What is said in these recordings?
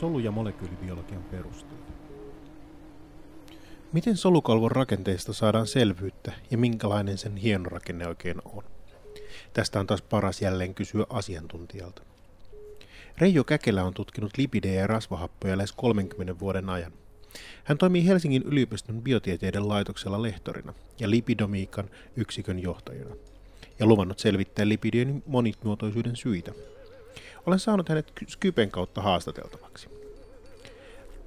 solu- ja molekyylibiologian perusteita. Miten solukalvon rakenteesta saadaan selvyyttä ja minkälainen sen hieno rakenne oikein on? Tästä on taas paras jälleen kysyä asiantuntijalta. Reijo Käkelä on tutkinut lipidejä ja rasvahappoja lähes 30 vuoden ajan. Hän toimii Helsingin yliopiston biotieteiden laitoksella lehtorina ja lipidomiikan yksikön johtajana ja luvannut selvittää lipidien monimuotoisuuden syitä. Olen saanut hänet Skypen kautta haastateltavaksi.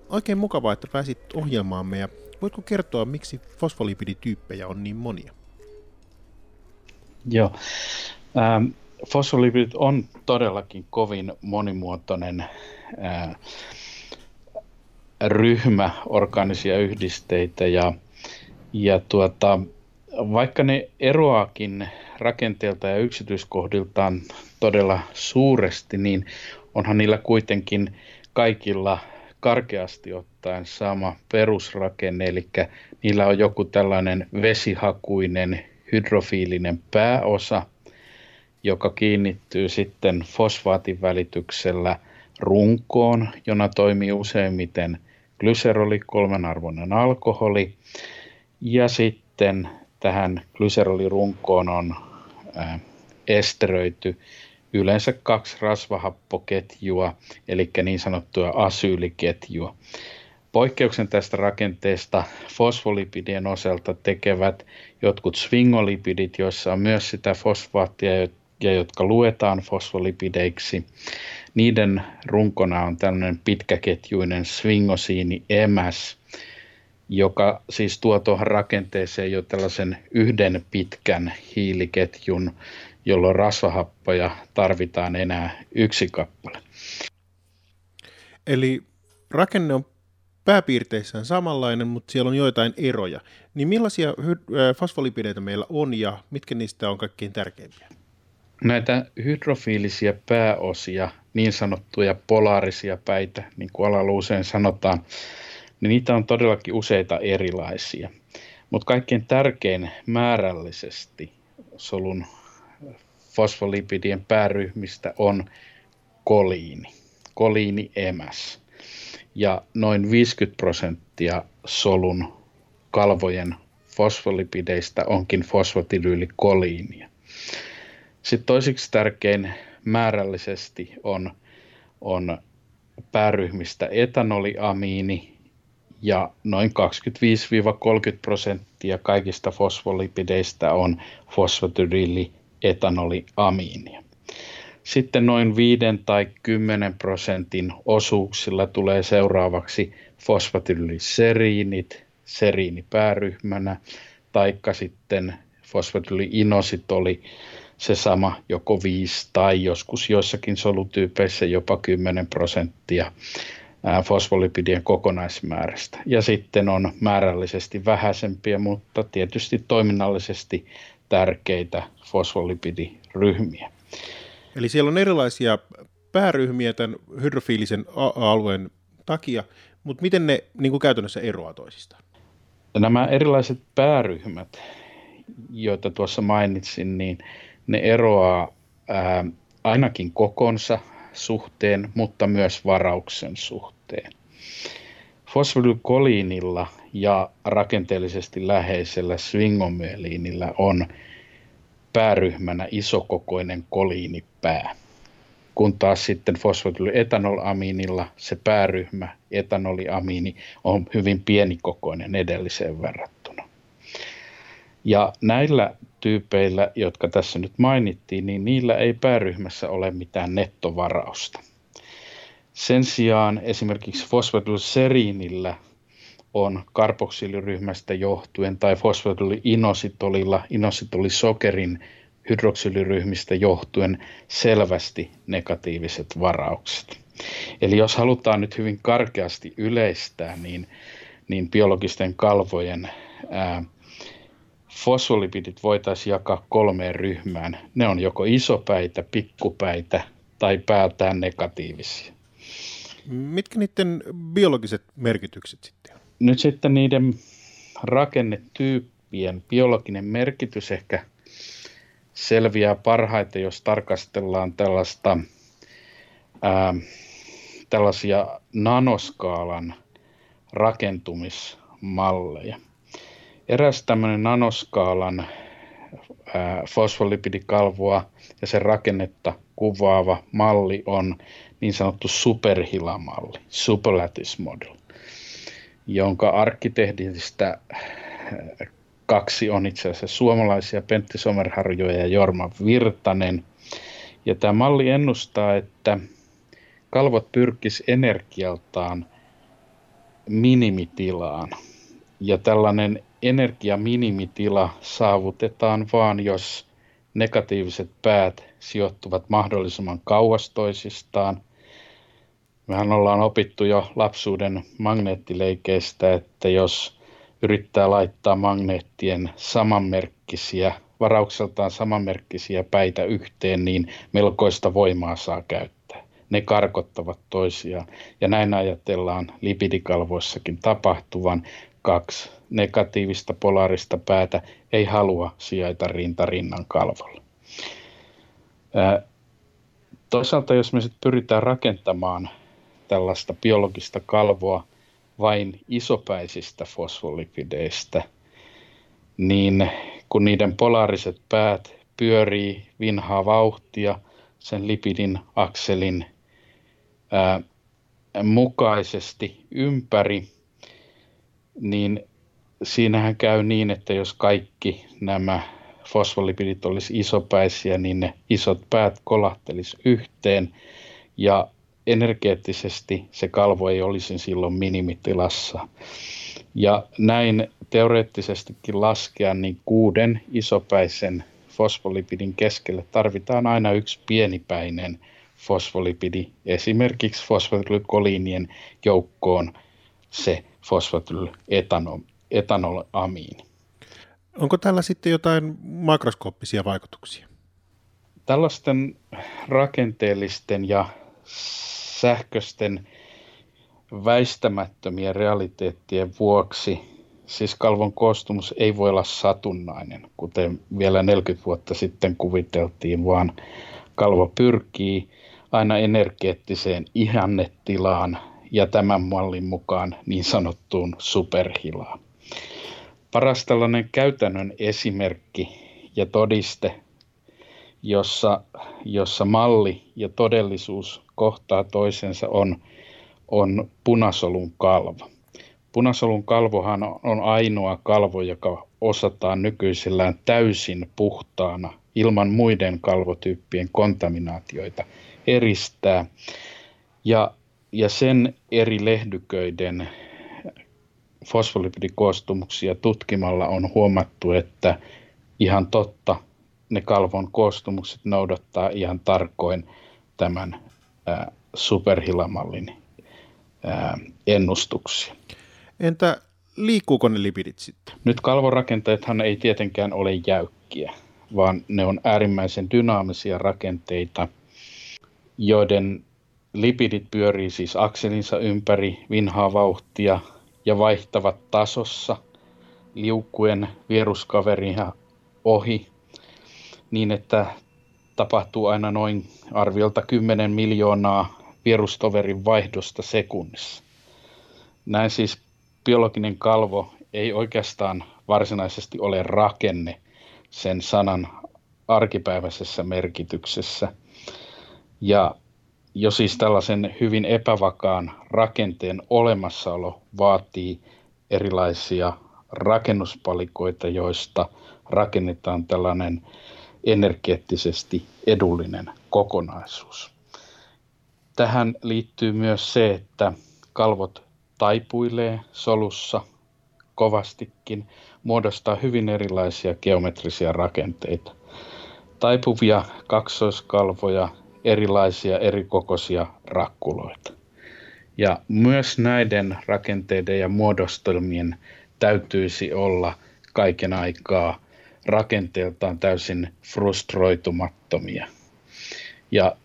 Oikein mukavaa, että pääsit ohjelmaamme ja voitko kertoa, miksi fosfolipidityyppejä on niin monia? Joo. Ähm, fosfolipidit on todellakin kovin monimuotoinen äh, ryhmä orgaanisia yhdisteitä ja, ja tuota, vaikka ne eroakin rakenteelta ja yksityiskohdiltaan todella suuresti, niin onhan niillä kuitenkin kaikilla karkeasti ottaen sama perusrakenne, eli niillä on joku tällainen vesihakuinen hydrofiilinen pääosa, joka kiinnittyy sitten fosfaatin välityksellä runkoon, jona toimii useimmiten glyseroli, kolmenarvoinen alkoholi, ja sitten tähän glyserolirunkoon on esteröity yleensä kaksi rasvahappoketjua, eli niin sanottua asyyliketjua. Poikkeuksen tästä rakenteesta fosfolipidien osalta tekevät jotkut svingolipidit, joissa on myös sitä fosfaattia ja jotka luetaan fosfolipideiksi. Niiden runkona on tällainen pitkäketjuinen swingosiini MS, joka siis tuo tuohon rakenteeseen jo tällaisen yhden pitkän hiiliketjun, jolloin rasvahappoja tarvitaan enää yksi kappale. Eli rakenne on pääpiirteissään samanlainen, mutta siellä on joitain eroja. Niin millaisia fosfolipideitä meillä on ja mitkä niistä on kaikkein tärkeimpiä? Näitä hydrofiilisia pääosia, niin sanottuja polaarisia päitä, niin kuin alalla usein sanotaan, niin niitä on todellakin useita erilaisia. Mutta kaikkein tärkein määrällisesti solun fosfolipidien pääryhmistä on koliini, koliini emäs. Ja noin 50 prosenttia solun kalvojen fosfolipideistä onkin fosfatidyylikoliinia. Sitten toiseksi tärkein määrällisesti on, on pääryhmistä etanoliamiini ja noin 25-30 prosenttia kaikista fosfolipideistä on fosfatidyyli-etanoliamiinia. Sitten noin 5 tai 10 prosentin osuuksilla tulee seuraavaksi fosfatidylseriinit seriinipääryhmänä, taikka sitten fosfatidyyliinositoli se sama joko 5 tai joskus joissakin solutyypeissä jopa 10 prosenttia fosfolipidien kokonaismäärästä. Ja sitten on määrällisesti vähäisempiä, mutta tietysti toiminnallisesti tärkeitä fosfolipidiryhmiä. Eli siellä on erilaisia pääryhmiä tämän hydrofiilisen alueen takia, mutta miten ne niin kuin käytännössä eroaa toisistaan? Nämä erilaiset pääryhmät, joita tuossa mainitsin, niin ne eroaa ää, ainakin kokonsa suhteen, mutta myös varauksen suhteen. Fosfolykoliinilla ja rakenteellisesti läheisellä swingomyeliinillä on pääryhmänä isokokoinen koliinipää. Kun taas sitten fosfatylyetanolamiinilla se pääryhmä, etanoliamiini, on hyvin pienikokoinen edelliseen verrattuna. Ja näillä tyypeillä, jotka tässä nyt mainittiin, niin niillä ei pääryhmässä ole mitään nettovarausta. Sen sijaan esimerkiksi fosfatylseriinillä on karboksiiliryhmästä johtuen tai fosfatyliinositolilla, inositolisokerin hydroksiiliryhmistä johtuen selvästi negatiiviset varaukset. Eli jos halutaan nyt hyvin karkeasti yleistää, niin, niin biologisten kalvojen ää, fosfolipidit voitaisiin jakaa kolmeen ryhmään. Ne on joko isopäitä, pikkupäitä tai päältään negatiivisia. Mitkä niiden biologiset merkitykset sitten on? Nyt sitten niiden rakennetyyppien biologinen merkitys ehkä selviää parhaiten, jos tarkastellaan tällaista ää, tällaisia nanoskaalan rakentumismalleja. Eräs tämmöinen nanoskaalan fosfolipidikalvoa ja sen rakennetta kuvaava malli on niin sanottu superhilamalli, superlattice model, jonka arkkitehdistä kaksi on itse asiassa suomalaisia, Pentti Somerharjo ja Jorma Virtanen. Ja tämä malli ennustaa, että kalvot pyrkis energialtaan minimitilaan. Ja tällainen energiaminimitila saavutetaan vaan, jos negatiiviset päät sijoittuvat mahdollisimman kauas toisistaan. Mehän ollaan opittu jo lapsuuden magneettileikeistä, että jos yrittää laittaa magneettien samanmerkkisiä, varaukseltaan samanmerkkisiä päitä yhteen, niin melkoista voimaa saa käyttää. Ne karkottavat toisiaan. Ja näin ajatellaan lipidikalvoissakin tapahtuvan. Kaksi negatiivista polaarista päätä ei halua sijaita rintarinnan kalvolla. Toisaalta jos me sitten pyritään rakentamaan tällaista biologista kalvoa vain isopäisistä fosfolipideistä, niin kun niiden polaariset päät pyörii vinhaa vauhtia sen lipidin akselin ää, mukaisesti ympäri, niin siinähän käy niin, että jos kaikki nämä fosfolipidit olisi isopäisiä, niin ne isot päät kolahtelisi yhteen ja energeettisesti se kalvo ei olisi silloin minimitilassa. Ja näin teoreettisestikin laskea, niin kuuden isopäisen fosfolipidin keskelle tarvitaan aina yksi pienipäinen fosfolipidi, esimerkiksi fosfatylykoliinien joukkoon se fosfatyletanoamiini. Onko tällä sitten jotain makroskooppisia vaikutuksia? Tällaisten rakenteellisten ja sähköisten väistämättömien realiteettien vuoksi siis kalvon koostumus ei voi olla satunnainen, kuten vielä 40 vuotta sitten kuviteltiin, vaan kalvo pyrkii aina energeettiseen ihannetilaan ja tämän mallin mukaan niin sanottuun superhilaan. Paras tällainen käytännön esimerkki ja todiste, jossa, jossa malli ja todellisuus kohtaa toisensa, on, on punasolun kalvo. Punasolun kalvohan on ainoa kalvo, joka osataan nykyisellään täysin puhtaana ilman muiden kalvotyyppien kontaminaatioita eristää. Ja, ja sen eri lehdyköiden fosfolipidikoostumuksia tutkimalla on huomattu, että ihan totta, ne kalvon koostumukset noudattaa ihan tarkoin tämän ää, superhilamallin ää, ennustuksia. Entä liikkuuko ne lipidit sitten? Nyt kalvorakenteethan ei tietenkään ole jäykkiä, vaan ne on äärimmäisen dynaamisia rakenteita, joiden lipidit pyörii siis akselinsa ympäri vinhaa vauhtia ja vaihtavat tasossa liukkuen vieruskaveria ohi niin, että tapahtuu aina noin arviolta 10 miljoonaa vierustoverin vaihdosta sekunnissa. Näin siis biologinen kalvo ei oikeastaan varsinaisesti ole rakenne sen sanan arkipäiväisessä merkityksessä. Ja jo siis tällaisen hyvin epävakaan rakenteen olemassaolo vaatii erilaisia rakennuspalikoita, joista rakennetaan tällainen energeettisesti edullinen kokonaisuus. Tähän liittyy myös se, että kalvot taipuilee solussa kovastikin, muodostaa hyvin erilaisia geometrisia rakenteita. Taipuvia kaksoiskalvoja, erilaisia erikokoisia rakkuloita. Ja myös näiden rakenteiden ja muodostelmien täytyisi olla kaiken aikaa rakenteeltaan täysin frustroitumattomia. Ja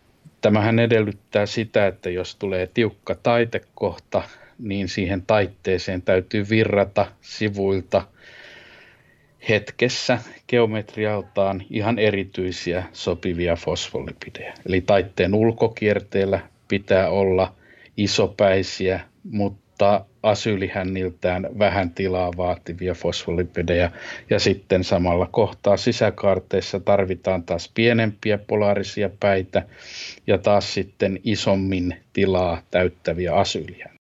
tämähän edellyttää sitä, että jos tulee tiukka taitekohta, niin siihen taitteeseen täytyy virrata sivuilta hetkessä geometrialtaan ihan erityisiä sopivia fosfolipidejä. Eli taitteen ulkokierteellä pitää olla isopäisiä, mutta asyylihänniltään vähän tilaa vaativia fosfolipidejä. Ja sitten samalla kohtaa sisäkaarteissa tarvitaan taas pienempiä polaarisia päitä ja taas sitten isommin tilaa täyttäviä asyylihänniä.